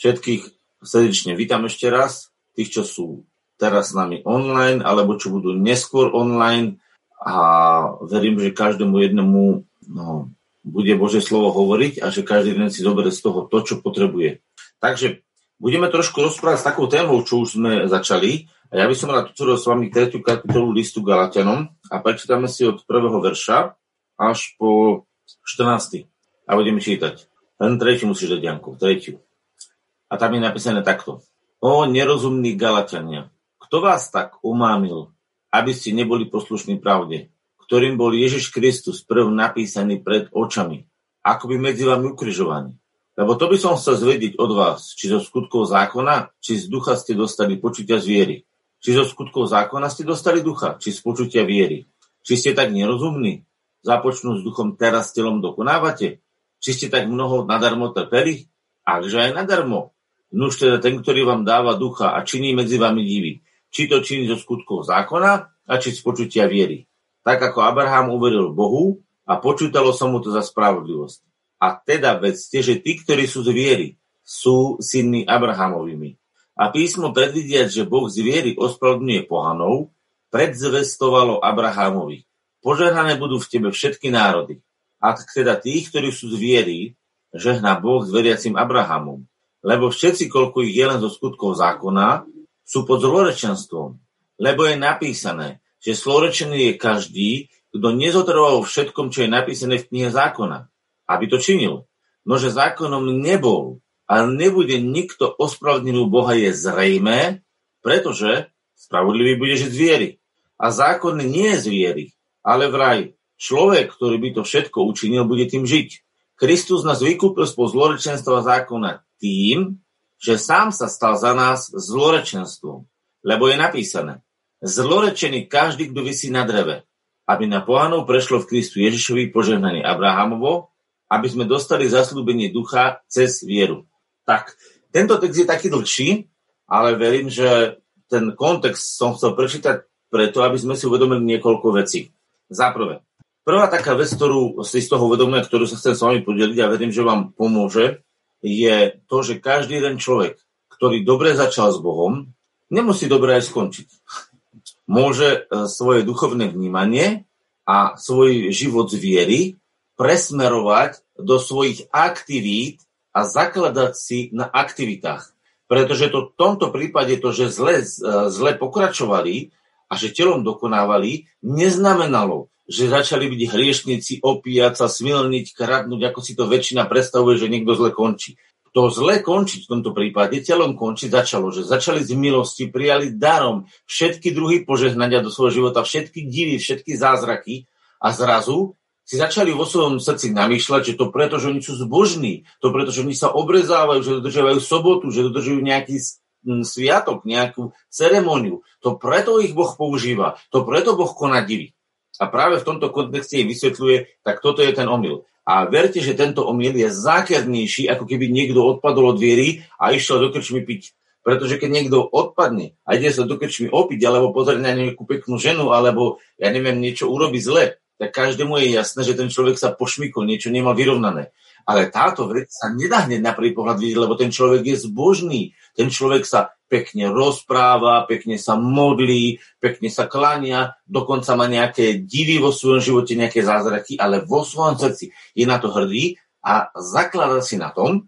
Všetkých srdečne vítam ešte raz, tých, čo sú teraz s nami online, alebo čo budú neskôr online a verím, že každému jednému no, bude Bože slovo hovoriť a že každý jeden si zoberie z toho to, čo potrebuje. Takže budeme trošku rozprávať s takou témou, čo už sme začali. A ja by som rád otvoril s vami 3. kapitolu listu Galatianom a prečítame si od prvého verša až po 14. A budeme čítať. Len tretiu musíš dať, Janko, tretiu. A tam je napísané takto. O nerozumní Galatiania, kto vás tak umámil, aby ste neboli poslušní pravde, ktorým bol Ježiš Kristus prv napísaný pred očami, ako by medzi vami ukrižovaní. Lebo to by som chcel zvedieť od vás, či zo skutkov zákona, či z ducha ste dostali počutia z viery. Či zo skutkov zákona ste dostali ducha, či z počutia viery. Či ste tak nerozumní, započnú s duchom teraz telom dokonávate? Či ste tak mnoho nadarmo trpeli? Akže aj nadarmo, Nuž teda ten, ktorý vám dáva ducha a činí medzi vami divy. Či to činí zo skutkov zákona a či z počutia viery. Tak ako Abraham uveril Bohu a počútalo sa mu to za spravodlivosť. A teda vedzte, že tí, ktorí sú z viery, sú synmi Abrahamovými. A písmo predvidiať, že Boh z viery ospravedlňuje pohanov, predzvestovalo Abrahamovi. Požehnané budú v tebe všetky národy. A teda tých, ktorí sú z viery, žehná Boh s veriacim Abrahamom lebo všetci, koľko ich je len zo skutkov zákona, sú pod zlorečenstvom. Lebo je napísané, že zlorečený je každý, kto nezotrval všetkom, čo je napísané v knihe zákona, aby to činil. Nože zákonom nebol a nebude nikto ospravedlnený Boha je zrejmé, pretože spravodlivý bude žiť z viery. A zákon nie je z viery, ale vraj človek, ktorý by to všetko učinil, bude tým žiť. Kristus nás vykúpil spod zlorečenstva zákona tým, že sám sa stal za nás zlorečenstvom. Lebo je napísané, zlorečený každý, kto vysí na dreve, aby na pohanov prešlo v Kristu Ježišovi požehnanie Abrahamovo, aby sme dostali zaslúbenie ducha cez vieru. Tak, tento text je taký dlhší, ale verím, že ten kontext som chcel prečítať preto, aby sme si uvedomili niekoľko vecí. Za prvé, prvá taká vec, ktorú si z toho uvedomujem, ktorú sa chcem s vami podeliť a verím, že vám pomôže, je to, že každý jeden človek, ktorý dobre začal s Bohom, nemusí dobre aj skončiť. Môže e, svoje duchovné vnímanie a svoj život z viery presmerovať do svojich aktivít a zakladať si na aktivitách. Pretože to v tomto prípade to, že zle, e, zle pokračovali a že telom dokonávali, neznamenalo, že začali byť hriešnici, opíjať sa, smilniť, kradnúť, ako si to väčšina predstavuje, že niekto zle končí. To zle končiť v tomto prípade, telom končiť začalo, že začali z milosti, prijali darom všetky druhy požehnania do svojho života, všetky divy, všetky zázraky a zrazu si začali vo svojom srdci namýšľať, že to preto, že oni sú zbožní, to preto, že oni sa obrezávajú, že dodržiavajú sobotu, že dodržujú nejaký sviatok, nejakú ceremoniu. To preto ich Boh používa, to preto Boh koná divy. A práve v tomto kontexte vysvetľuje, tak toto je ten omyl. A verte, že tento omyl je zákernejší, ako keby niekto odpadol od viery a išiel do krčmy piť. Pretože keď niekto odpadne a ide sa do krčmy opiť, alebo pozrieť na nejakú peknú ženu, alebo ja neviem, niečo urobi zle, tak každému je jasné, že ten človek sa pošmykol, niečo nemá vyrovnané. Ale táto vec sa nedá hneď na prvý pohľad vidieť, lebo ten človek je zbožný. Ten človek sa pekne rozpráva, pekne sa modlí, pekne sa klania, dokonca má nejaké divy vo svojom živote, nejaké zázraky, ale vo svojom srdci je na to hrdý a zaklada si na tom,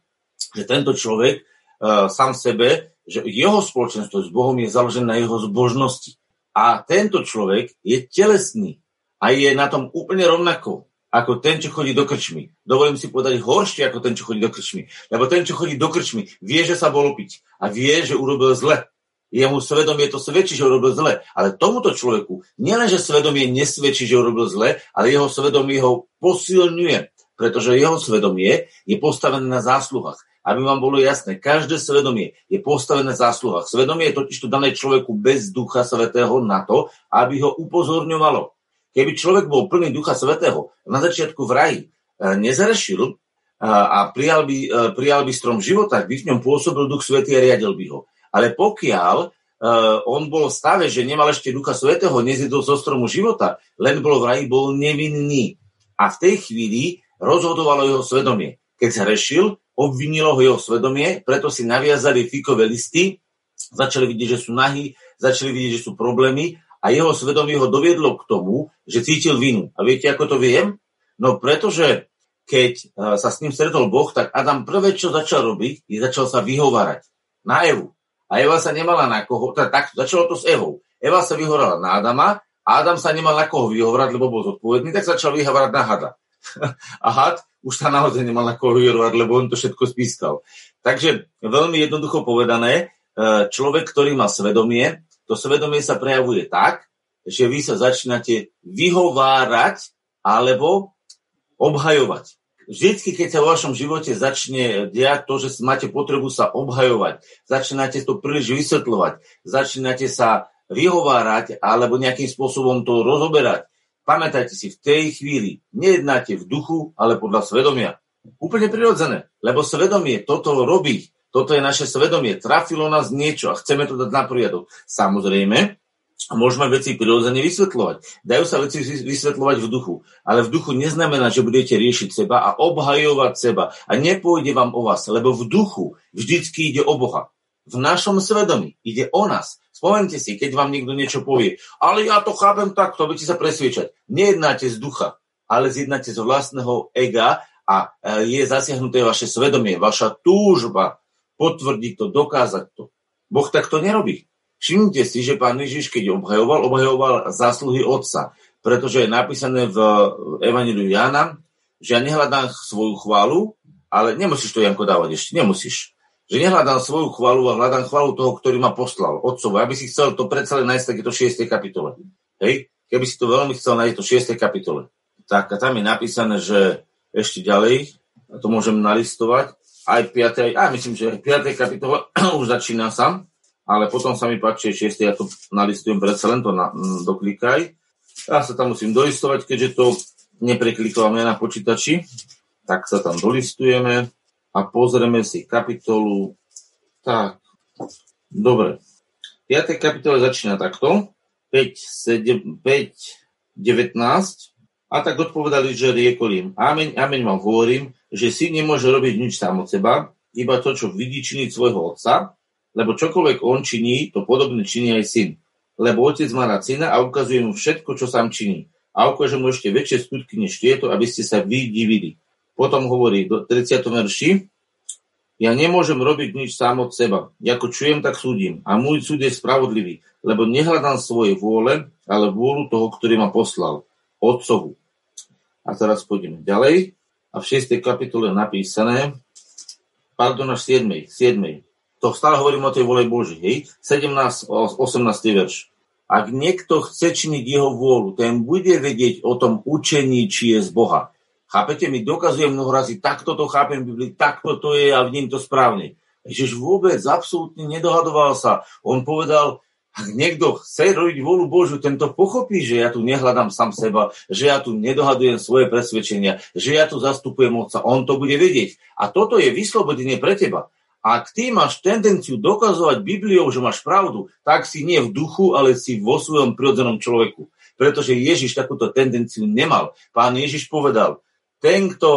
že tento človek uh, sám sebe, že jeho spoločenstvo s Bohom je založené na jeho zbožnosti. A tento človek je telesný a je na tom úplne rovnako ako ten, čo chodí do krčmy. Dovolím si povedať horšie ako ten, čo chodí do krčmy. Lebo ten, čo chodí do krčmy, vie, že sa bol piť a vie, že urobil zle. Jemu svedomie to svedčí, že urobil zle. Ale tomuto človeku nielenže svedomie nesvedčí, že urobil zle, ale jeho svedomie ho posilňuje. Pretože jeho svedomie je postavené na zásluhách. Aby vám bolo jasné, každé svedomie je postavené na zásluhách. Svedomie je totiž to dané človeku bez ducha svetého na to, aby ho upozorňovalo Keby človek bol plný Ducha Svetého, na začiatku v raji e, nezrešil e, a prijal by, e, prijal by strom života, by v ňom pôsobil Duch Svetý a riadil by ho. Ale pokiaľ on bol v stave, že nemal ešte Ducha Svetého, nezjedol zo stromu života, len bol v raji, bol nevinný. A v tej chvíli rozhodovalo jeho svedomie. Keď zrešil, obvinilo ho jeho svedomie, preto si naviazali fíkové listy, začali vidieť, že sú nahý, začali vidieť, že sú problémy a jeho svedomie ho doviedlo k tomu, že cítil vinu. A viete, ako to viem? No pretože keď e, sa s ním stretol Boh, tak Adam prvé, čo začal robiť, je začal sa vyhovárať na Evu. A Eva sa nemala na koho, tak, tak začalo to s Evou. Eva sa vyhovorala na Adama a Adam sa nemal na koho vyhovorať, lebo bol zodpovedný, tak začal vyhovárať na hada. a had už sa naozaj nemal na koho vyhovorať, lebo on to všetko spískal. Takže veľmi jednoducho povedané, e, človek, ktorý má svedomie, to svedomie sa prejavuje tak, že vy sa začínate vyhovárať alebo obhajovať. Vždycky, keď sa vo vašom živote začne diať to, že máte potrebu sa obhajovať, začínate to príliš vysvetľovať, začínate sa vyhovárať alebo nejakým spôsobom to rozoberať, pamätajte si, v tej chvíli nejednáte v duchu, ale podľa svedomia. Úplne prirodzené, lebo svedomie toto robí. Toto je naše svedomie. Trafilo nás niečo a chceme to dať na poriadok. Samozrejme, môžeme veci prirodzene vysvetľovať. Dajú sa veci vysvetľovať v duchu. Ale v duchu neznamená, že budete riešiť seba a obhajovať seba. A nepôjde vám o vás, lebo v duchu vždycky ide o Boha. V našom svedomí ide o nás. Spomente si, keď vám niekto niečo povie, ale ja to chápem takto, budete sa presviečať. Nejednáte z ducha, ale zjednáte z vlastného ega a e, je zasiahnuté vaše svedomie, vaša túžba potvrdiť to, dokázať to. Boh takto nerobí. Všimnite si, že pán Ježiš, keď obhajoval, obhajoval zásluhy Otca, pretože je napísané v Evangeliu Jána, že ja nehľadám svoju chválu, ale nemusíš to, Janko, dávať ešte, nemusíš. Že nehľadám svoju chválu a hľadám chválu toho, ktorý ma poslal, Otcovo. Aby si chcel to predsa len nájsť, tak to 6. kapitole. Hej? Keby si to veľmi chcel nájsť, to 6. kapitole. Tak a tam je napísané, že ešte ďalej, a to môžem nalistovať, aj 5. a myslím, že 5. kapitole už začína sa, ale potom sa mi páči 6. ja to nalistujem predsa len to na, doklikaj. Ja sa tam musím dolistovať, keďže to nepreklikovám ja na počítači, tak sa tam dolistujeme a pozrieme si kapitolu. Tak, dobre. 5. kapitole začína takto. 5, 7, 5, 19. A tak odpovedali, že riekol im. Amen, amen vám hovorím, že si nemôže robiť nič sám od seba, iba to, čo vidí činiť svojho otca, lebo čokoľvek on činí, to podobne činí aj syn. Lebo otec má rád syna a ukazuje mu všetko, čo sám činí. A ukáže mu ešte väčšie skutky než tieto, aby ste sa vy divili. Potom hovorí do 30. verši, ja nemôžem robiť nič sám od seba. Ako čujem, tak súdim. A môj súd je spravodlivý, lebo nehľadám svoje vôle, ale vôľu toho, ktorý ma poslal. Otcovu. A teraz pôjdeme ďalej. A v 6. kapitole napísané, pardon, až 7. 7 to stále hovorím o tej vole Boží, hej? 17, 18. verš. Ak niekto chce činiť jeho vôľu, ten bude vedieť o tom učení, či je z Boha. Chápete, mi dokazujem mnoho razy, takto to chápem Biblii, takto to je a vidím to správne. Ježiš vôbec absolútne nedohadoval sa. On povedal, ak niekto chce robiť vôľu Božiu, tento pochopí, že ja tu nehľadám sám seba, že ja tu nedohadujem svoje presvedčenia, že ja tu zastupujem Otca. On to bude vedieť. A toto je vyslobodenie pre teba. Ak ty máš tendenciu dokazovať Bibliou, že máš pravdu, tak si nie v duchu, ale si vo svojom prirodzenom človeku. Pretože Ježiš takúto tendenciu nemal. Pán Ježiš povedal, ten, kto,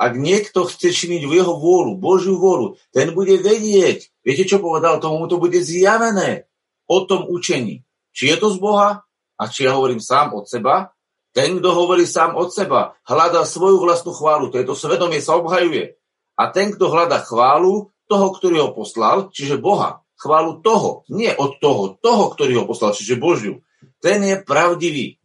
ak niekto chce činiť jeho vôľu, Božiu vôľu, ten bude vedieť. Viete, čo povedal? Tomu to bude zjavené o tom učení. Či je to z Boha? A či ja hovorím sám od seba? Ten, kto hovorí sám od seba, hľadá svoju vlastnú chválu. To svedomie sa obhajuje. A ten, kto hľadá chválu, toho, ktorý ho poslal, čiže Boha. Chválu toho, nie od toho, toho, ktorý ho poslal, čiže Božiu. Ten je pravdivý.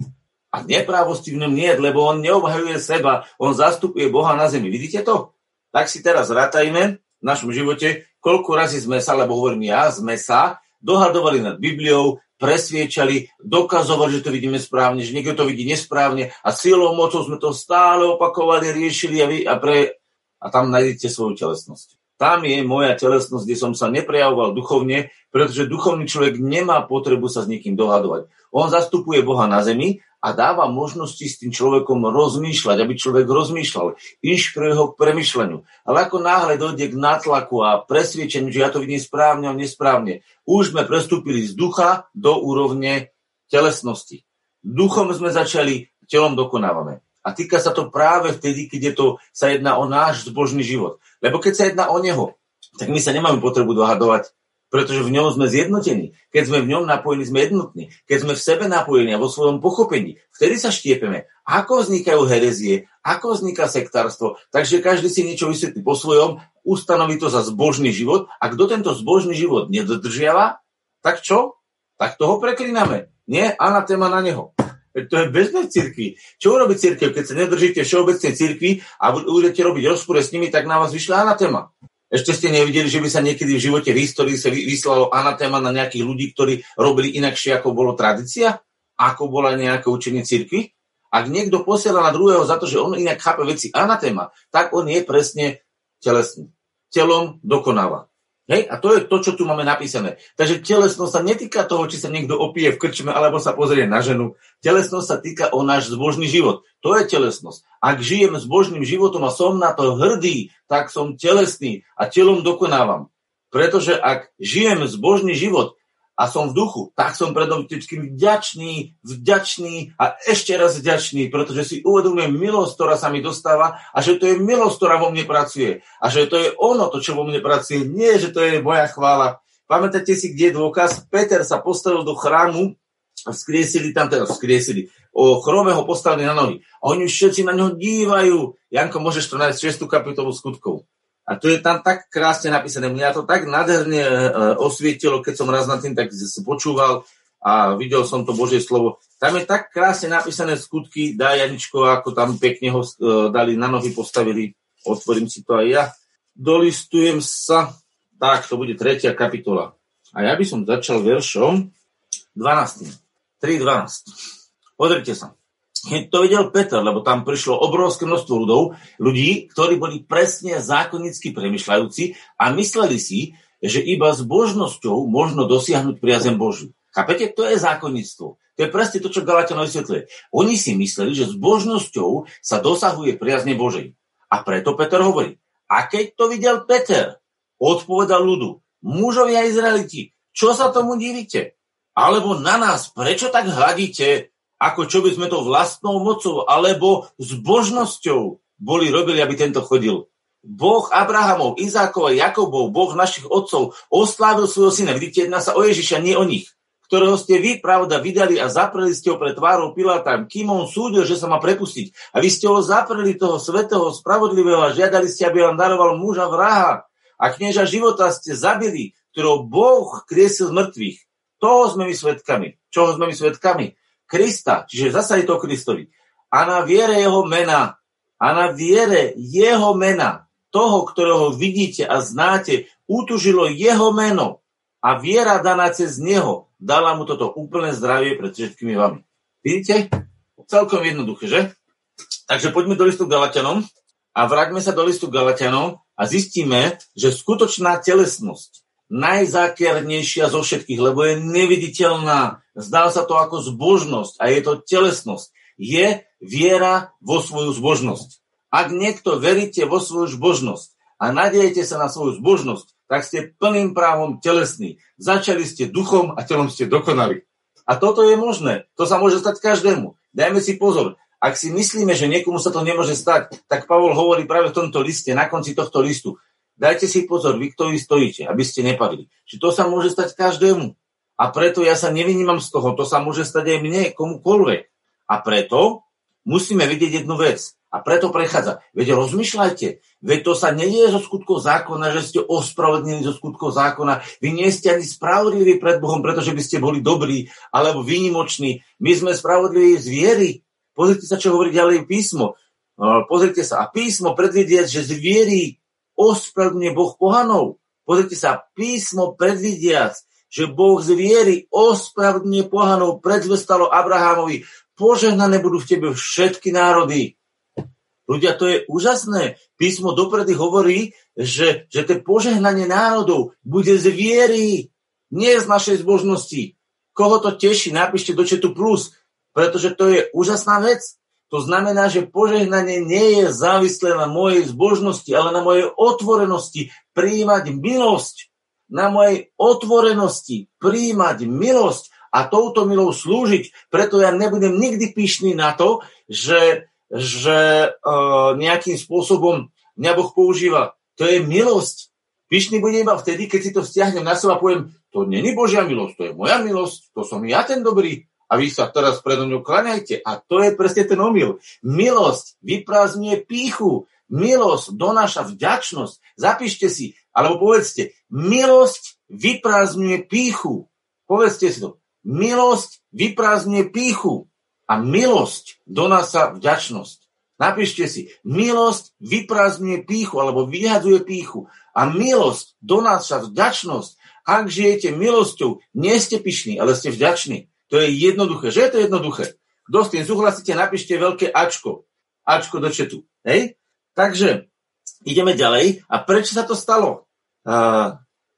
A neprávosti v ňom nie, lebo on neobhajuje seba, on zastupuje Boha na zemi. Vidíte to? Tak si teraz rátajme v našom živote, koľko razy sme sa, lebo hovorím ja, sme sa, dohadovali nad Bibliou, presviečali, dokazovali, že to vidíme správne, že niekto to vidí nesprávne a silou mocou sme to stále opakovali, riešili a, vy, a, pre, a tam nájdete svoju telesnosť. Tam je moja telesnosť, kde som sa neprejavoval duchovne, pretože duchovný človek nemá potrebu sa s niekým dohadovať. On zastupuje Boha na zemi a dáva možnosti s tým človekom rozmýšľať, aby človek rozmýšľal, inšpiruje ho k premyšľaniu. Ale ako náhle dojde k nátlaku a presviečeniu, že ja to vidím správne a nesprávne, už sme prestúpili z ducha do úrovne telesnosti. Duchom sme začali, telom dokonávame. A týka sa to práve vtedy, keď je to, sa jedná o náš zbožný život. Lebo keď sa jedná o neho, tak my sa nemáme potrebu dohadovať, pretože v ňom sme zjednotení. Keď sme v ňom napojení, sme jednotní. Keď sme v sebe napojení a vo svojom pochopení, vtedy sa štiepeme. Ako vznikajú herezie, ako vzniká sektárstvo. Takže každý si niečo vysvetlí po svojom, ustanoví to za zbožný život a kto tento zbožný život nedodržiava, tak čo? Tak toho preklíname. Nie, téma na neho. To je bežné v cirkvi. Čo urobí cirkev, keď sa nedržíte všeobecnej cirkvi a budete robiť rozpore s nimi, tak na vás vyšla anatéma. Ešte ste nevideli, že by sa niekedy v živote v histórii sa vyslalo anatéma na nejakých ľudí, ktorí robili inakšie, ako bolo tradícia? Ako bola nejaké učenie cirkvi? Ak niekto posiela na druhého za to, že on inak chápe veci anatéma, tak on je presne telesný. Telom dokonáva. Hej? A to je to, čo tu máme napísané. Takže telesnosť sa netýka toho, či sa niekto opije v krčme alebo sa pozrie na ženu. Telesnosť sa týka o náš zbožný život. To je telesnosť. Ak žijem zbožným životom a som na to hrdý, tak som telesný a telom dokonávam. Pretože ak žijem zbožný život, a som v duchu, tak som predom vždy vďačný, vďačný a ešte raz vďačný, pretože si uvedomujem milosť, ktorá sa mi dostáva a že to je milosť, ktorá vo mne pracuje a že to je ono, to, čo vo mne pracuje, nie, že to je moja chvála. Pamätáte si, kde je dôkaz? Peter sa postavil do chrámu a skriesili tam, teda skriesili, o chrome ho postavili na nohy. A oni všetci na ňo dívajú. Janko, môžeš to nájsť 6. kapitolu skutkov. A to je tam tak krásne napísané. Mňa to tak nádherne e, osvietilo, keď som raz na tým tak počúval a videl som to Božie slovo. Tam je tak krásne napísané skutky, dá Janičko, ako tam pekne ho e, dali na nohy, postavili. Otvorím si to aj ja. Dolistujem sa. Tak, to bude tretia kapitola. A ja by som začal veršom 12. 3.12. Pozrite sa. Keď to videl Peter, lebo tam prišlo obrovské množstvo ľudov, ľudí, ktorí boli presne zákonicky premyšľajúci a mysleli si, že iba s božnosťou možno dosiahnuť priazem Božiu. Chápete? To je zákonnictvo. To je presne to, čo Galatiano vysvetľuje. Oni si mysleli, že s božnosťou sa dosahuje priazne Božej. A preto Peter hovorí, a keď to videl Peter, odpovedal ľudu, mužovia Izraeliti, čo sa tomu divíte? Alebo na nás, prečo tak hľadíte ako čo by sme to vlastnou mocou alebo zbožnosťou boli robili, aby tento chodil. Boh Abrahamov, Izákov a Jakobov, Boh našich otcov, oslávil svojho syna. Vidíte, jedná sa o Ježiša, nie o nich ktorého ste vy, pravda, vydali a zapreli ste ho pred tvárou Piláta, kým on súdil, že sa má prepustiť. A vy ste ho zapreli toho svetého, spravodlivého a žiadali ste, aby vám daroval muža vraha. A knieža života ste zabili, ktorého Boh kriesil z mŕtvych. Toho sme my svetkami. Čoho sme my svetkami? Krista, čiže zasa je to Kristovi. A na viere jeho mena, a na viere jeho mena, toho, ktorého vidíte a znáte, útužilo jeho meno a viera daná cez neho dala mu toto úplné zdravie pred všetkými vami. Vidíte? Celkom jednoduché, že? Takže poďme do listu Galatianom a vráťme sa do listu Galatianom a zistíme, že skutočná telesnosť najzákernejšia zo všetkých, lebo je neviditeľná. Zdá sa to ako zbožnosť a je to telesnosť. Je viera vo svoju zbožnosť. Ak niekto veríte vo svoju zbožnosť a nadejete sa na svoju zbožnosť, tak ste plným právom telesní. Začali ste duchom a telom ste dokonali. A toto je možné. To sa môže stať každému. Dajme si pozor. Ak si myslíme, že niekomu sa to nemôže stať, tak Pavol hovorí práve v tomto liste, na konci tohto listu. Dajte si pozor, vy, ktorí stojíte, aby ste nepadli. Či to sa môže stať každému. A preto ja sa nevynímam z toho. To sa môže stať aj mne, komukoľvek. A preto musíme vidieť jednu vec. A preto prechádza. Veď rozmýšľajte. Veď to sa nedieje zo skutkov zákona, že ste ospravedlnení zo skutkov zákona. Vy nie ste ani spravodliví pred Bohom, pretože by ste boli dobrí alebo výnimoční. My sme spravodliví z viery. Pozrite sa, čo hovorí ďalej písmo. Pozrite sa. A písmo predvidia, že z viery ospravedlňuje Boh pohanov. Pozrite sa, písmo predvidiac, že Boh z viery ospravedlňuje pohanov, predzvestalo Abrahamovi, požehnané budú v tebe všetky národy. Ľudia, to je úžasné. Písmo dopredy hovorí, že, že to požehnanie národov bude z viery, nie z našej zbožnosti. Koho to teší, napíšte do četu plus, pretože to je úžasná vec. To znamená, že požehnanie nie je závislé na mojej zbožnosti, ale na mojej otvorenosti príjmať milosť. Na mojej otvorenosti príjmať milosť a touto milou slúžiť. Preto ja nebudem nikdy pyšný na to, že, že uh, nejakým spôsobom mňa Boh používa. To je milosť. Pyšný bude iba vtedy, keď si to stiahnem na seba a poviem, to není Božia milosť, to je moja milosť, to som ja ten dobrý a vy sa teraz predo ňou klaňajte. A to je presne ten omyl. Milosť vyprázdňuje píchu. Milosť donáša vďačnosť. Zapíšte si, alebo povedzte, milosť vyprázdňuje píchu. Povedzte si to. Milosť vyprázdňuje píchu a milosť donáša vďačnosť. Napíšte si, milosť vyprázdňuje píchu alebo vyhadzuje píchu a milosť donáša vďačnosť. Ak žijete milosťou, nie ste pyšní, ale ste vďační. To je jednoduché. Že je to jednoduché? Kto s tým súhlasíte, napíšte veľké Ačko. Ačko do četu. Hej? Takže ideme ďalej. A prečo sa to stalo?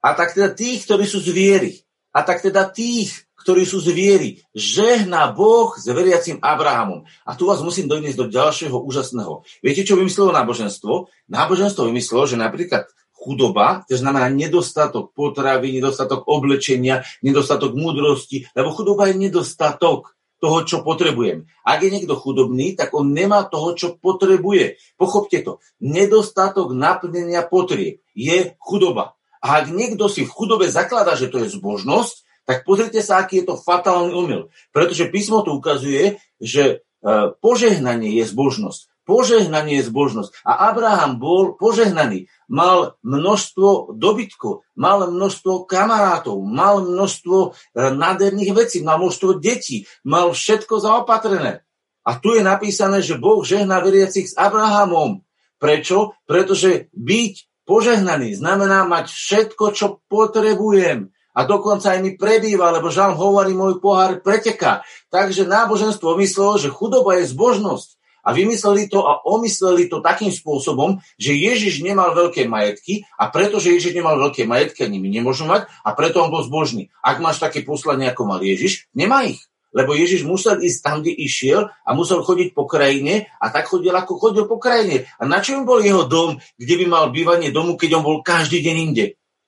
A tak teda tých, ktorí sú zviery. A tak teda tých, ktorí sú zvieri. Žehná Boh s veriacim Abrahamom. A tu vás musím doniesť do ďalšieho úžasného. Viete, čo vymyslelo náboženstvo? Náboženstvo vymyslelo, že napríklad chudoba, to znamená nedostatok potravy, nedostatok oblečenia, nedostatok múdrosti, lebo chudoba je nedostatok toho, čo potrebujem. Ak je niekto chudobný, tak on nemá toho, čo potrebuje. Pochopte to. Nedostatok naplnenia potrieb je chudoba. A ak niekto si v chudobe zaklada, že to je zbožnosť, tak pozrite sa, aký je to fatálny omyl. Pretože písmo tu ukazuje, že e, požehnanie je zbožnosť. Požehnanie je zbožnosť. A Abraham bol požehnaný. Mal množstvo dobytkov, mal množstvo kamarátov, mal množstvo e, nádherných vecí, mal množstvo detí, mal všetko zaopatrené. A tu je napísané, že Boh žehná veriacich s Abrahamom. Prečo? Pretože byť požehnaný znamená mať všetko, čo potrebujem a dokonca aj mi prebýva, lebo žalm hovorí, môj pohár preteká. Takže náboženstvo myslelo, že chudoba je zbožnosť. A vymysleli to a omysleli to takým spôsobom, že Ježiš nemal veľké majetky a pretože Ježiš nemal veľké majetky, ani my nemôžeme mať a preto on bol zbožný. Ak máš také poslanie, ako mal Ježiš, nemá ich. Lebo Ježiš musel ísť tam, kde išiel a musel chodiť po krajine a tak chodil, ako chodil po krajine. A na čo bol jeho dom, kde by mal bývanie domu, keď on bol každý deň inde?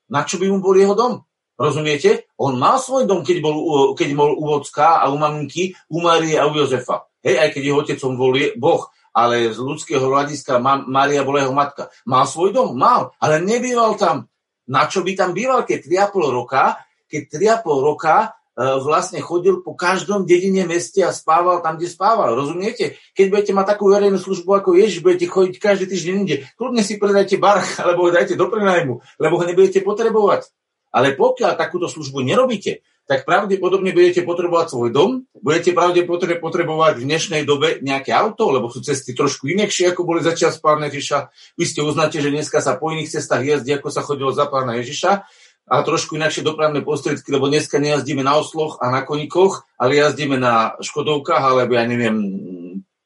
Na čo by mu bol jeho dom? Rozumiete? On mal svoj dom, keď bol, keď bol u Vocka a u maminky, u Marie a u Jozefa. Hej, aj keď jeho otecom bol Boh, ale z ľudského hľadiska Maria bola jeho matka. Mal svoj dom? Mal, ale nebýval tam. Na čo by tam býval, keď 3,5 roka, keď 3,5 roka vlastne chodil po každom dedine meste a spával tam, kde spával. Rozumiete? Keď budete mať takú verejnú službu ako Ježiš, budete chodiť každý týždeň inde. Kľudne si predajte barak, alebo ho dajte do prenajmu, lebo ho nebudete potrebovať. Ale pokiaľ takúto službu nerobíte, tak pravdepodobne budete potrebovať svoj dom, budete pravdepodobne potrebovať v dnešnej dobe nejaké auto, lebo sú cesty trošku inekšie, ako boli začiat pána Ježiša. Vy ste uznáte, že dneska sa po iných cestách jazdí, ako sa chodilo za pána Ježiša a trošku inakšie dopravné prostriedky, lebo dneska nejazdíme na osloch a na koníkoch, ale jazdíme na Škodovkách alebo ja neviem,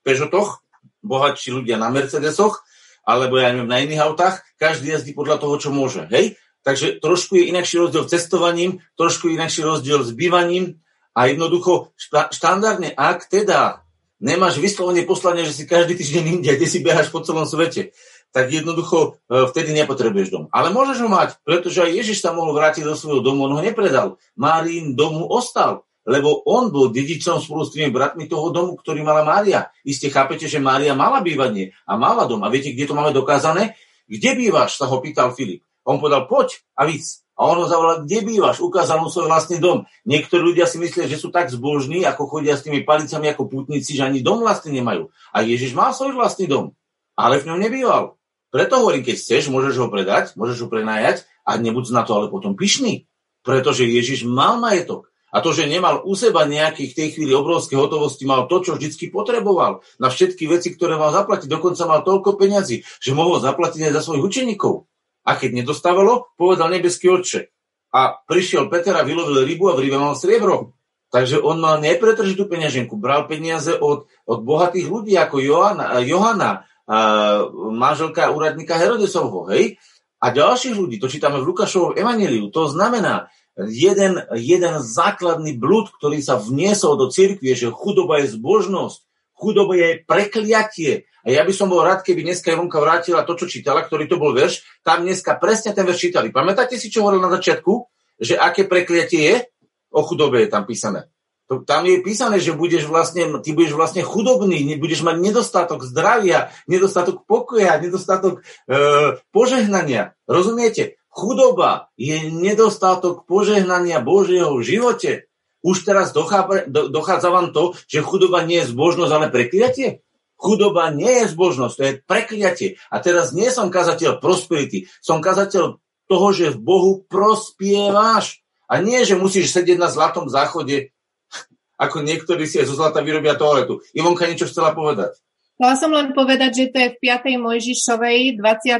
Peugeotoch, bohatší ľudia na Mercedesoch, alebo ja neviem, na iných autách. Každý jazdí podľa toho, čo môže. Hej? Takže trošku je inakší rozdiel s cestovaním, trošku je inakší rozdiel s bývaním a jednoducho štandardne, ak teda nemáš vyslovene poslanie, že si každý týždeň inde, kde si behaš po celom svete, tak jednoducho e, vtedy nepotrebuješ dom. Ale môžeš ho mať, pretože aj Ježiš sa mohol vrátiť do svojho domu, on ho nepredal. Márín domu ostal, lebo on bol dedičom spolu s tými bratmi toho domu, ktorý mala Mária. Iste chápete, že Mária mala bývanie a mala dom. A viete, kde to máme dokázané? Kde bývaš, sa ho pýtal Filip. On povedal, poď a víc. A on ho zavolal, kde bývaš? Ukázal mu svoj vlastný dom. Niektorí ľudia si myslia, že sú tak zbožní, ako chodia s tými palicami ako putníci, že ani dom vlastný nemajú. A Ježiš má svoj vlastný dom, ale v ňom nebýval. Preto hovorím, keď chceš, môžeš ho predať, môžeš ho prenajať a nebuď na to ale potom pyšný. Pretože Ježiš mal majetok. A to, že nemal u seba nejakých v tej chvíli obrovské hotovosti, mal to, čo vždycky potreboval na všetky veci, ktoré mal zaplatiť. Dokonca mal toľko peňazí, že mohol zaplatiť aj za svojich učeníkov. A keď nedostávalo, povedal nebeský otče. A prišiel Peter a vylovil rybu a v rybe mal striebro. Takže on mal nepretržitú peňaženku. Bral peniaze od, od bohatých ľudí ako Johana, Johana manželka úradníka Herodesovho. Hej? A ďalších ľudí, to čítame v Lukášovom evaneliu, to znamená, jeden, jeden základný blúd, ktorý sa vniesol do cirkvie, že chudoba je zbožnosť, chudoba je prekliatie, a ja by som bol rád, keby dneska Ivonka vrátila to, čo čítala, ktorý to bol verš. Tam dneska presne ten verš čítali. Pamätáte si, čo hovoril na začiatku? Že aké prekliatie je? O chudobe je tam písané. To, tam je písané, že budeš vlastne, ty budeš vlastne chudobný, budeš mať nedostatok zdravia, nedostatok pokoja, nedostatok e, požehnania. Rozumiete? Chudoba je nedostatok požehnania Božieho v živote. Už teraz dochádza, vám to, že chudoba nie je zbožnosť, ale prekliatie? Chudoba nie je zbožnosť, to je prekliatie. A teraz nie som kazateľ prosperity, som kazateľ toho, že v Bohu prospievaš. A nie, že musíš sedieť na zlatom záchode ako niektorí si aj zo zlata vyrobia toaletu. Ivonka niečo chcela povedať. Chcela som len povedať, že to je v 5. Mojžišovej 28.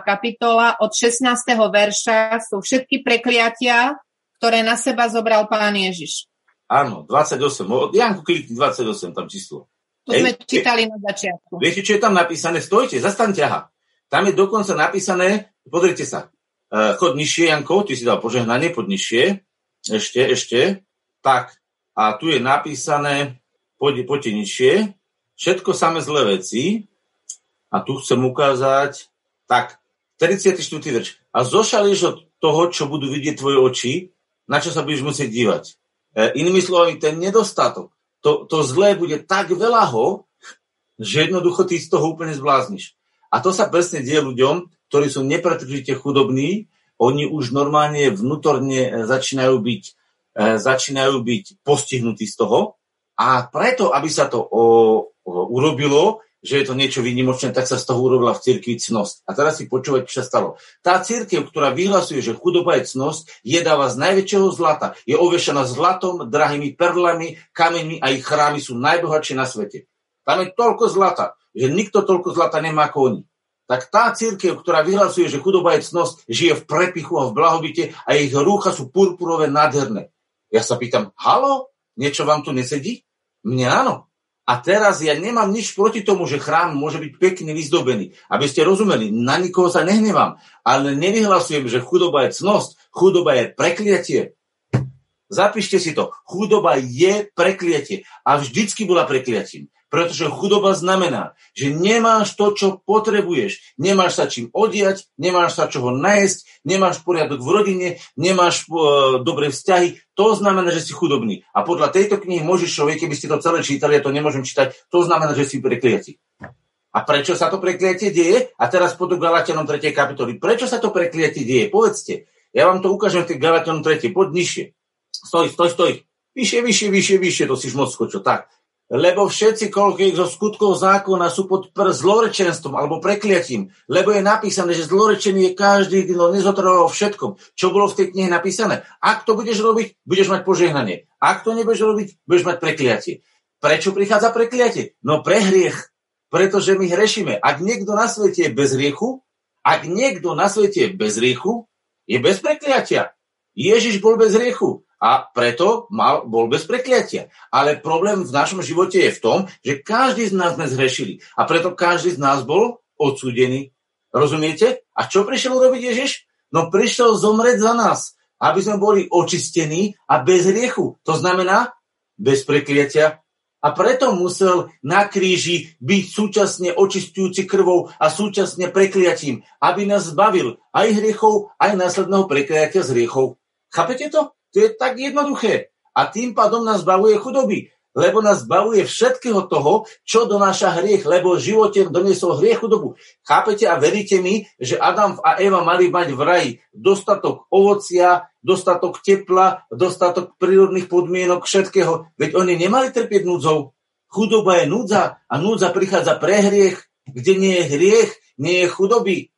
kapitola od 16. verša sú všetky prekliatia, ktoré na seba zobral pán Ježiš. Áno, 28. Janku klikni 28, tam číslo. To Ej, sme čítali na začiatku. Viete, čo je tam napísané? Stojte, zastaňte, aha. Tam je dokonca napísané, pozrite sa, uh, chod nižšie, Janko, ty si dal požehnanie, pod nižšie, ešte, ešte, tak, a tu je napísané, poďte, poďte nižšie, všetko samé zlé veci a tu chcem ukázať, tak, 34. verš. A zošališ od toho, čo budú vidieť tvoje oči, na čo sa budeš musieť dívať. E, inými slovami, ten nedostatok, to, to zlé bude tak veľa ho, že jednoducho ty z toho úplne zblázniš. A to sa presne deje ľuďom, ktorí sú nepretržite chudobní, oni už normálne vnútorne začínajú byť E, začínajú byť postihnutí z toho a preto, aby sa to o, o, urobilo, že je to niečo výnimočné, tak sa z toho urobila v cirkvi cnosť. A teraz si počúvať, čo sa stalo. Tá církev, ktorá vyhlasuje, že chudoba je cnosť, je dáva z najväčšieho zlata. Je ovešená zlatom, drahými perlami, kameňmi a ich chrámy sú najbohatšie na svete. Tam je toľko zlata, že nikto toľko zlata nemá ako oni tak tá církev, ktorá vyhlasuje, že chudoba je cnosť, žije v prepichu a v blahobite a ich rúcha sú purpurové nádherné. Ja sa pýtam, halo, niečo vám tu nesedí? Mne áno. A teraz ja nemám nič proti tomu, že chrám môže byť pekne vyzdobený. Aby ste rozumeli, na nikoho sa nehnevám, ale nevyhlasujem, že chudoba je cnosť, chudoba je prekliatie. Zapíšte si to. Chudoba je prekliatie a vždycky bola prekliatím. Pretože chudoba znamená, že nemáš to, čo potrebuješ. Nemáš sa čím odiať, nemáš sa čoho najesť, nemáš poriadok v rodine, nemáš uh, dobré vzťahy. To znamená, že si chudobný. A podľa tejto knihy môžeš človek, keby ste to celé čítali, ja to nemôžem čítať, to znamená, že si prekliatý. A prečo sa to prekliatie deje? A teraz pod Galatianom 3. kapitoly. Prečo sa to prekliatie deje? Povedzte. Ja vám to ukážem v tej Galatianom 3. Pod nižšie. Stoj, stoj, stoj. Vyššie, vyššie, vyššie, vyššie, to si moc skočil. Tak lebo všetci, koľko ich zo skutkov zákona sú pod zlorečenstvom alebo prekliatím, lebo je napísané, že zlorečený je každý, kto nezotrval všetkom. Čo bolo v tej knihe napísané? Ak to budeš robiť, budeš mať požehnanie. Ak to nebudeš robiť, budeš mať prekliatie. Prečo prichádza prekliatie? No pre hriech. Pretože my hrešíme. Ak niekto na svete je bez hriechu, ak niekto na svete je bez hriechu, je bez prekliatia. Ježiš bol bez hriechu a preto mal, bol bez prekliatia. Ale problém v našom živote je v tom, že každý z nás sme zhrešili a preto každý z nás bol odsúdený. Rozumiete? A čo prišiel urobiť Ježiš? No prišiel zomrieť za nás, aby sme boli očistení a bez hriechu. To znamená bez prekliatia. A preto musel na kríži byť súčasne očistujúci krvou a súčasne prekliatím, aby nás zbavil aj hriechov, aj následného prekliatia z hriechov. Chápete to? To je tak jednoduché. A tým pádom nás zbavuje chudoby. Lebo nás zbavuje všetkého toho, čo donáša hriech, lebo v živote doniesol hriech chudobu. Chápete a veríte mi, že Adam a Eva mali mať v raji dostatok ovocia, dostatok tepla, dostatok prírodných podmienok, všetkého. Veď oni nemali trpieť núdzou. Chudoba je núdza a núdza prichádza pre hriech. Kde nie je hriech, nie je chudoby.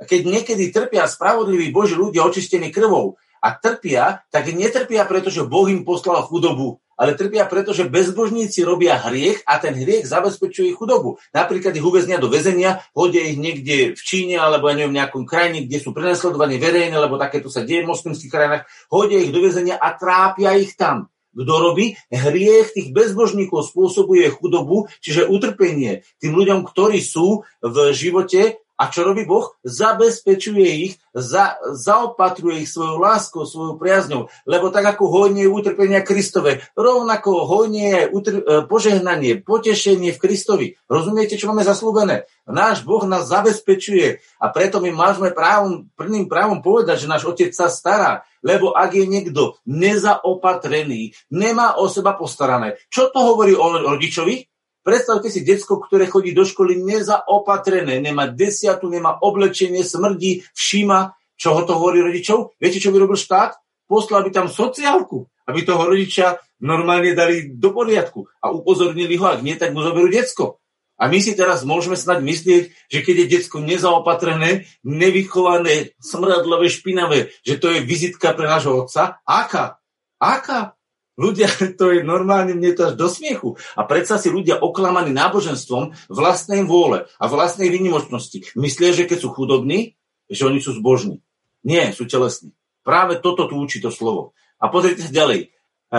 A keď niekedy trpia spravodliví Boží ľudia očistení krvou, a trpia, tak netrpia, pretože Boh im poslal chudobu, ale trpia, pretože bezbožníci robia hriech a ten hriech zabezpečuje ich chudobu. Napríklad ich uväznia do väzenia, hodia ich niekde v Číne alebo ja neviem, v nejakom krajine, kde sú prenasledovaní verejne, lebo takéto sa deje v moslimských krajinách, hodia ich do väzenia a trápia ich tam. Kto robí? Hriech tých bezbožníkov spôsobuje chudobu, čiže utrpenie tým ľuďom, ktorí sú v živote A čo robí Boh? Zabezpečuje ich, za, zaopatruje ich svojou láskou, svojou priazňou. Lebo tak ako hojnie je utrpenia Kristove, rovnako hojnie je utr- e, požehnanie, potešenie v Kristovi. Rozumiete, čo máme zaslúbené? Náš Boh nás zabezpečuje a preto my môžeme právom, prvným právom povedať, že náš Otec sa stará. Lebo ak je niekto nezaopatrený, nemá o seba postarané. Čo to hovorí o rodičovi? Predstavte si detsko, ktoré chodí do školy nezaopatrené, nemá desiatu, nemá oblečenie, smrdí, všíma, čo ho to hovorí rodičov. Viete, čo by robil štát? Poslal by tam sociálku, aby toho rodiča normálne dali do poriadku a upozornili ho, ak nie, tak mu zoberú decko. A my si teraz môžeme snať myslieť, že keď je detsko nezaopatrené, nevychované, smradlové, špinavé, že to je vizitka pre nášho otca. Aká? Aká? Ľudia, to je normálne, mne to až do smiechu. A predsa si ľudia oklamaní náboženstvom vlastnej vôle a vlastnej výnimočnosti. Myslia, že keď sú chudobní, že oni sú zbožní. Nie, sú telesní. Práve toto tu učí to slovo. A pozrite sa ďalej. E,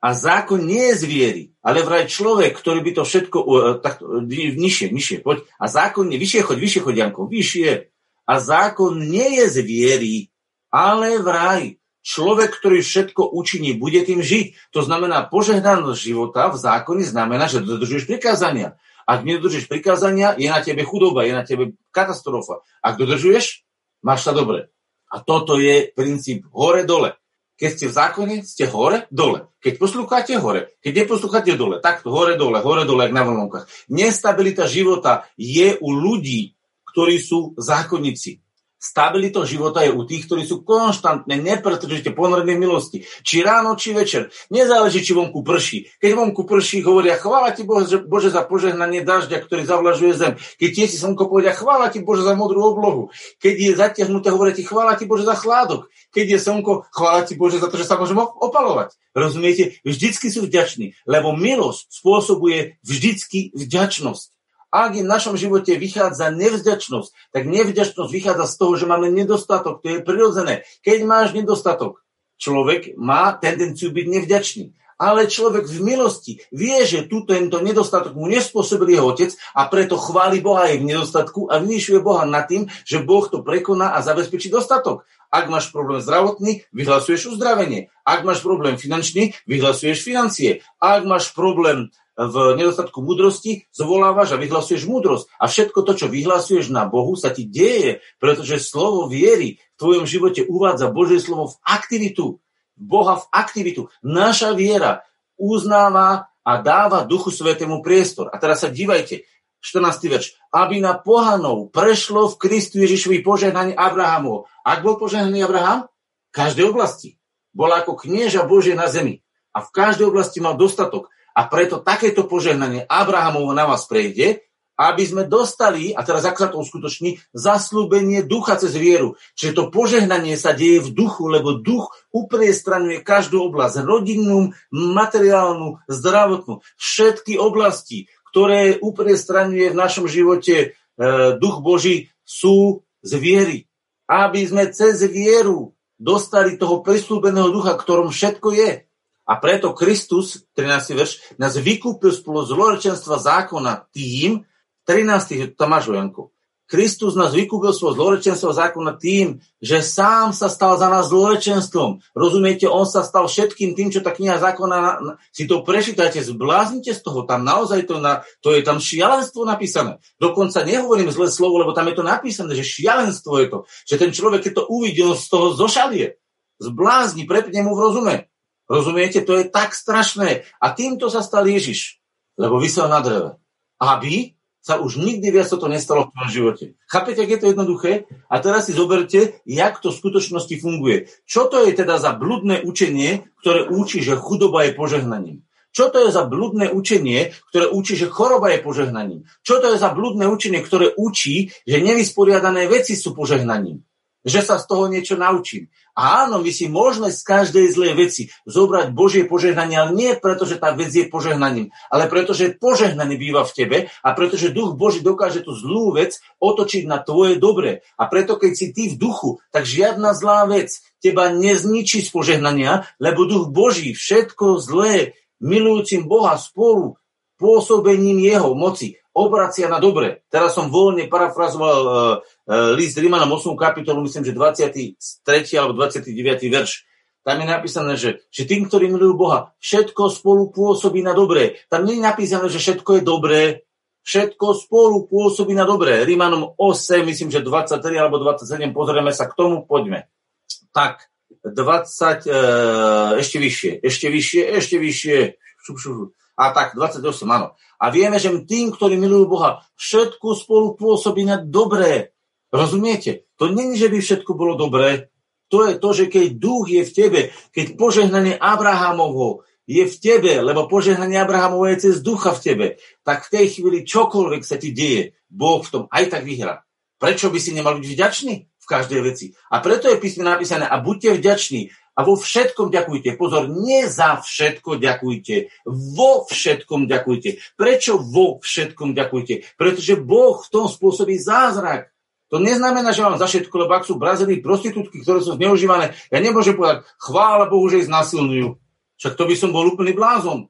a zákon nie je zviery, ale vraj človek, ktorý by to všetko... E, tak, nižšie, nižšie, poď. A zákon nie... Vyššie choď, vyššie choď, Janko, vyššie. A zákon nie je zviery, ale vraj Človek, ktorý všetko učiní, bude tým žiť. To znamená, požehnanosť života v zákone znamená, že dodržuješ prikázania. Ak nedodržuješ prikázania, je na tebe chudoba, je na tebe katastrofa. Ak dodržuješ, máš sa dobre. A toto je princíp hore-dole. Keď ste v zákone, ste hore-dole. Keď poslúchate hore, keď neposlúchate dole, takto hore-dole, hore-dole, jak na vlnonkách. Nestabilita života je u ľudí, ktorí sú zákonníci. Stabilita života je u tých, ktorí sú konštantne, nepretržite ponorené milosti. Či ráno, či večer. Nezáleží, či vonku prší. Keď vonku prší, hovoria, chvála ti Bože, Bože za požehnanie dažďa, ktorý zavlažuje zem. Keď tie si slnko povedia, chvála ti Bože za modrú oblohu. Keď je zatiahnuté, hovoria ti, chvála ti Bože za chládok. Keď je slnko, chvála ti Bože za to, že sa môžeme opalovať. Rozumiete? Vždycky sú vďační, lebo milosť spôsobuje vždycky vďačnosť. Ak v našom živote vychádza nevzďačnosť, tak nevzďačnosť vychádza z toho, že máme nedostatok. To je prirodzené. Keď máš nedostatok, človek má tendenciu byť nevďačný. Ale človek v milosti vie, že túto tento nedostatok mu nespôsobil jeho otec a preto chváli Boha aj v nedostatku a vynišuje Boha nad tým, že Boh to prekoná a zabezpečí dostatok. Ak máš problém zdravotný, vyhlasuješ uzdravenie. Ak máš problém finančný, vyhlasuješ financie. Ak máš problém v nedostatku múdrosti, zvolávaš a vyhlasuješ múdrosť. A všetko to, čo vyhlasuješ na Bohu, sa ti deje, pretože slovo viery v tvojom živote uvádza Božie slovo v aktivitu. Boha v aktivitu. Naša viera uznáva a dáva Duchu Svetému priestor. A teraz sa dívajte, 14. verš. Aby na pohanov prešlo v Kristu Ježišovi požehnanie Abrahamov. Ak bol požehnaný Abraham? V každej oblasti. Bol ako knieža Bože na zemi. A v každej oblasti mal dostatok. A preto takéto požehnanie Abrahamovo na vás prejde, aby sme dostali, a teraz ako sa to uskutoční, zaslúbenie ducha cez vieru. Čiže to požehnanie sa deje v duchu, lebo duch upriestraňuje každú oblasť, rodinnú, materiálnu, zdravotnú, všetky oblasti, ktoré upriestraňuje v našom živote e, duch Boží, sú z viery. Aby sme cez vieru dostali toho prislúbeného ducha, ktorom všetko je. A preto Kristus, 13. verš, nás vykúpil spolu zlorečenstva zákona tým, 13. Tomáš Janko, Kristus nás vykúpil svoj zlorečenstvo zákona tým, že sám sa stal za nás zlorečenstvom. Rozumiete, on sa stal všetkým tým, čo tá kniha zákona, si to prečítajte, zbláznite z toho, tam naozaj to, na, to je tam šialenstvo napísané. Dokonca nehovorím zlé slovo, lebo tam je to napísané, že šialenstvo je to, že ten človek, keď to uvidí, on z toho zošalie. Zblázni, prepne mu v rozume. Rozumiete? To je tak strašné. A týmto sa stal Ježiš, lebo vysel na dreve. Aby sa už nikdy viac toto nestalo v tvojom živote. Chápete, ak je to jednoduché? A teraz si zoberte, jak to v skutočnosti funguje. Čo to je teda za bludné učenie, ktoré učí, že chudoba je požehnaním? Čo to je za bludné učenie, ktoré učí, že choroba je požehnaním? Čo to je za bludné učenie, ktoré učí, že nevysporiadané veci sú požehnaním? Že sa z toho niečo naučím. A áno, my si môžeme z každej zlej veci zobrať Božie požehnanie, ale nie preto, že tá vec je požehnaním, ale preto, že požehnaný býva v tebe a pretože duch Boží dokáže tú zlú vec otočiť na tvoje dobré. A preto, keď si ty v duchu, tak žiadna zlá vec teba nezničí z požehnania, lebo duch Boží všetko zlé, milujúcim Boha spolu pôsobením jeho moci obracia na dobre. Teraz som voľne parafrazoval uh, list Rímanom 8. kapitolu, myslím, že 23. alebo 29. verš. Tam je napísané, že, že tým, ktorí milujú Boha, všetko spolu pôsobí na dobré. Tam nie je napísané, že všetko je dobré, všetko spolu pôsobí na dobré. Rímanom 8, myslím, že 23 alebo 27, pozrieme sa k tomu, poďme. Tak, 20, e, ešte vyššie, ešte vyššie, ešte vyššie. Šup, šup, šup. A tak, 28, áno. A vieme, že tým, ktorí milujú Boha, všetko spolu pôsobí na dobré. Rozumiete? To není, že by všetko bolo dobré, to je to, že keď duch je v tebe, keď požehnanie Abrahamovho je v tebe, lebo požehnanie Abrahamovo je cez ducha v tebe, tak v tej chvíli čokoľvek sa ti deje, Boh v tom aj tak vyhrá. Prečo by si nemal byť vďačný v každej veci? A preto je písme napísané a buďte vďační a vo všetkom ďakujte. Pozor, nie za všetko ďakujte, vo všetkom ďakujte. Prečo vo všetkom ďakujte? Pretože Boh v tom spôsobí zázrak. To neznamená, že mám za všetko, lebo ak sú Brazílii prostitútky, ktoré sú zneužívané, ja nemôžem povedať, chvála Bohu, že ich znasilňujú. Však to by som bol úplný blázon.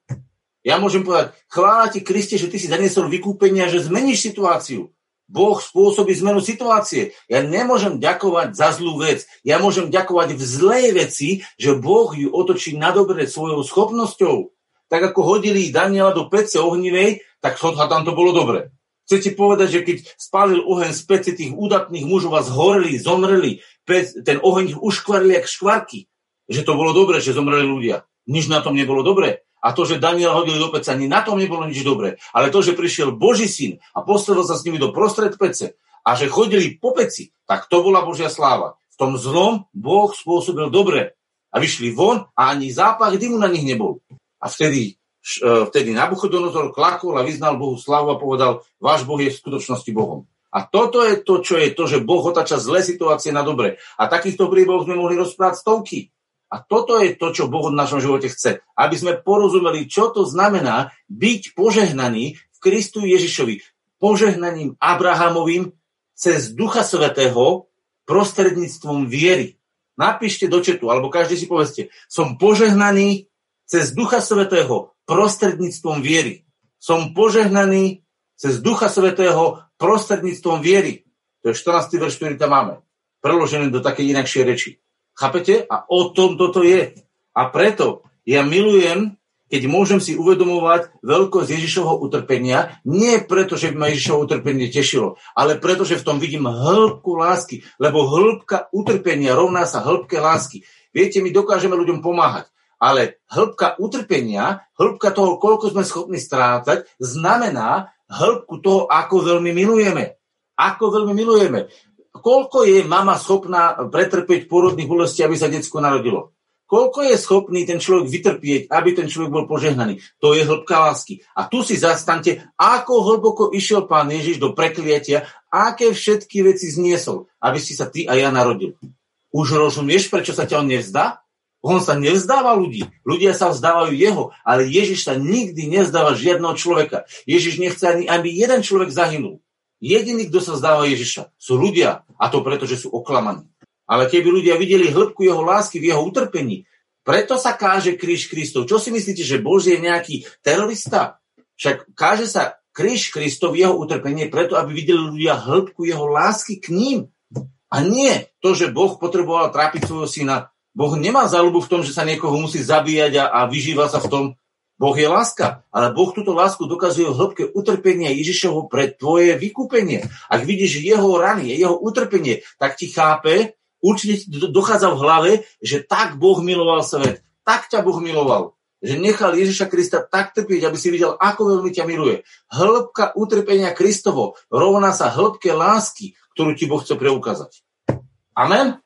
Ja môžem povedať, chvála ti Kriste, že ty si zaniesol vykúpenie a že zmeníš situáciu. Boh spôsobí zmenu situácie. Ja nemôžem ďakovať za zlú vec. Ja môžem ďakovať v zlej veci, že Boh ju otočí na dobre svojou schopnosťou. Tak ako hodili Daniela do pece ohnivej, tak tam to bolo dobre. Chcete povedať, že keď spálil oheň z pece tých údatných mužov a zhoreli, zomreli, pec, ten oheň ich uškvarili jak škvarky. Že to bolo dobre, že zomreli ľudia. Nič na tom nebolo dobre. A to, že Daniel hodili do pece, ani na tom nebolo nič dobre. Ale to, že prišiel Boží syn a postavil sa s nimi do prostred pece a že chodili po peci, tak to bola Božia sláva. V tom zlom Boh spôsobil dobre. A vyšli von a ani zápach dymu na nich nebol. A vtedy vtedy Nabuchodonozor klakol a vyznal Bohu slavu a povedal, váš Boh je v skutočnosti Bohom. A toto je to, čo je to, že Boh otača zlé situácie na dobre. A takýchto príbehov sme mohli rozprávať stovky. A toto je to, čo Boh v našom živote chce. Aby sme porozumeli, čo to znamená byť požehnaný v Kristu Ježišovi. Požehnaním Abrahamovým cez Ducha Svetého prostredníctvom viery. Napíšte do četu, alebo každý si povedzte, som požehnaný cez Ducha Svetého prostredníctvom viery. Som požehnaný cez Ducha Svetého prostredníctvom viery. To je 14. verš, ktorý tam máme. Preložený do takej inakšej reči. Chápete? A o tom toto je. A preto ja milujem, keď môžem si uvedomovať veľkosť Ježišovho utrpenia, nie preto, že by ma Ježišovo utrpenie tešilo, ale preto, že v tom vidím hĺbku lásky, lebo hĺbka utrpenia rovná sa hĺbke lásky. Viete, my dokážeme ľuďom pomáhať ale hĺbka utrpenia, hĺbka toho, koľko sme schopní strácať, znamená hĺbku toho, ako veľmi milujeme. Ako veľmi milujeme. Koľko je mama schopná pretrpieť porodných bolesti, aby sa detsko narodilo? Koľko je schopný ten človek vytrpieť, aby ten človek bol požehnaný? To je hĺbka lásky. A tu si zastante, ako hlboko išiel pán Ježiš do prekliatia, aké všetky veci zniesol, aby si sa ty a ja narodil. Už rozumieš, prečo sa ťa on nevzdá? On sa nevzdáva ľudí. Ľudia sa vzdávajú jeho, ale Ježiš sa nikdy nevzdáva žiadneho človeka. Ježiš nechce ani, aby jeden človek zahynul. Jediný, kto sa vzdáva Ježiša, sú ľudia. A to preto, že sú oklamaní. Ale keby ľudia videli hĺbku jeho lásky v jeho utrpení, preto sa káže kríž Kristov. Čo si myslíte, že Boh je nejaký terorista? Však káže sa kríž Kristov jeho utrpenie preto, aby videli ľudia hĺbku jeho lásky k ním. A nie to, že Boh potreboval trápiť svojho syna Boh nemá záľubu v tom, že sa niekoho musí zabíjať a, a vyžíva sa v tom. Boh je láska, ale Boh túto lásku dokazuje v hĺbke utrpenia Ježišovho pre tvoje vykúpenie. Ak vidíš jeho rany, jeho utrpenie, tak ti chápe, určite ti dochádza v hlave, že tak Boh miloval svet, tak ťa Boh miloval, že nechal Ježiša Krista tak trpieť, aby si videl, ako veľmi ťa miluje. Hĺbka utrpenia Kristovo rovná sa hĺbke lásky, ktorú ti Boh chce preukázať. Amen?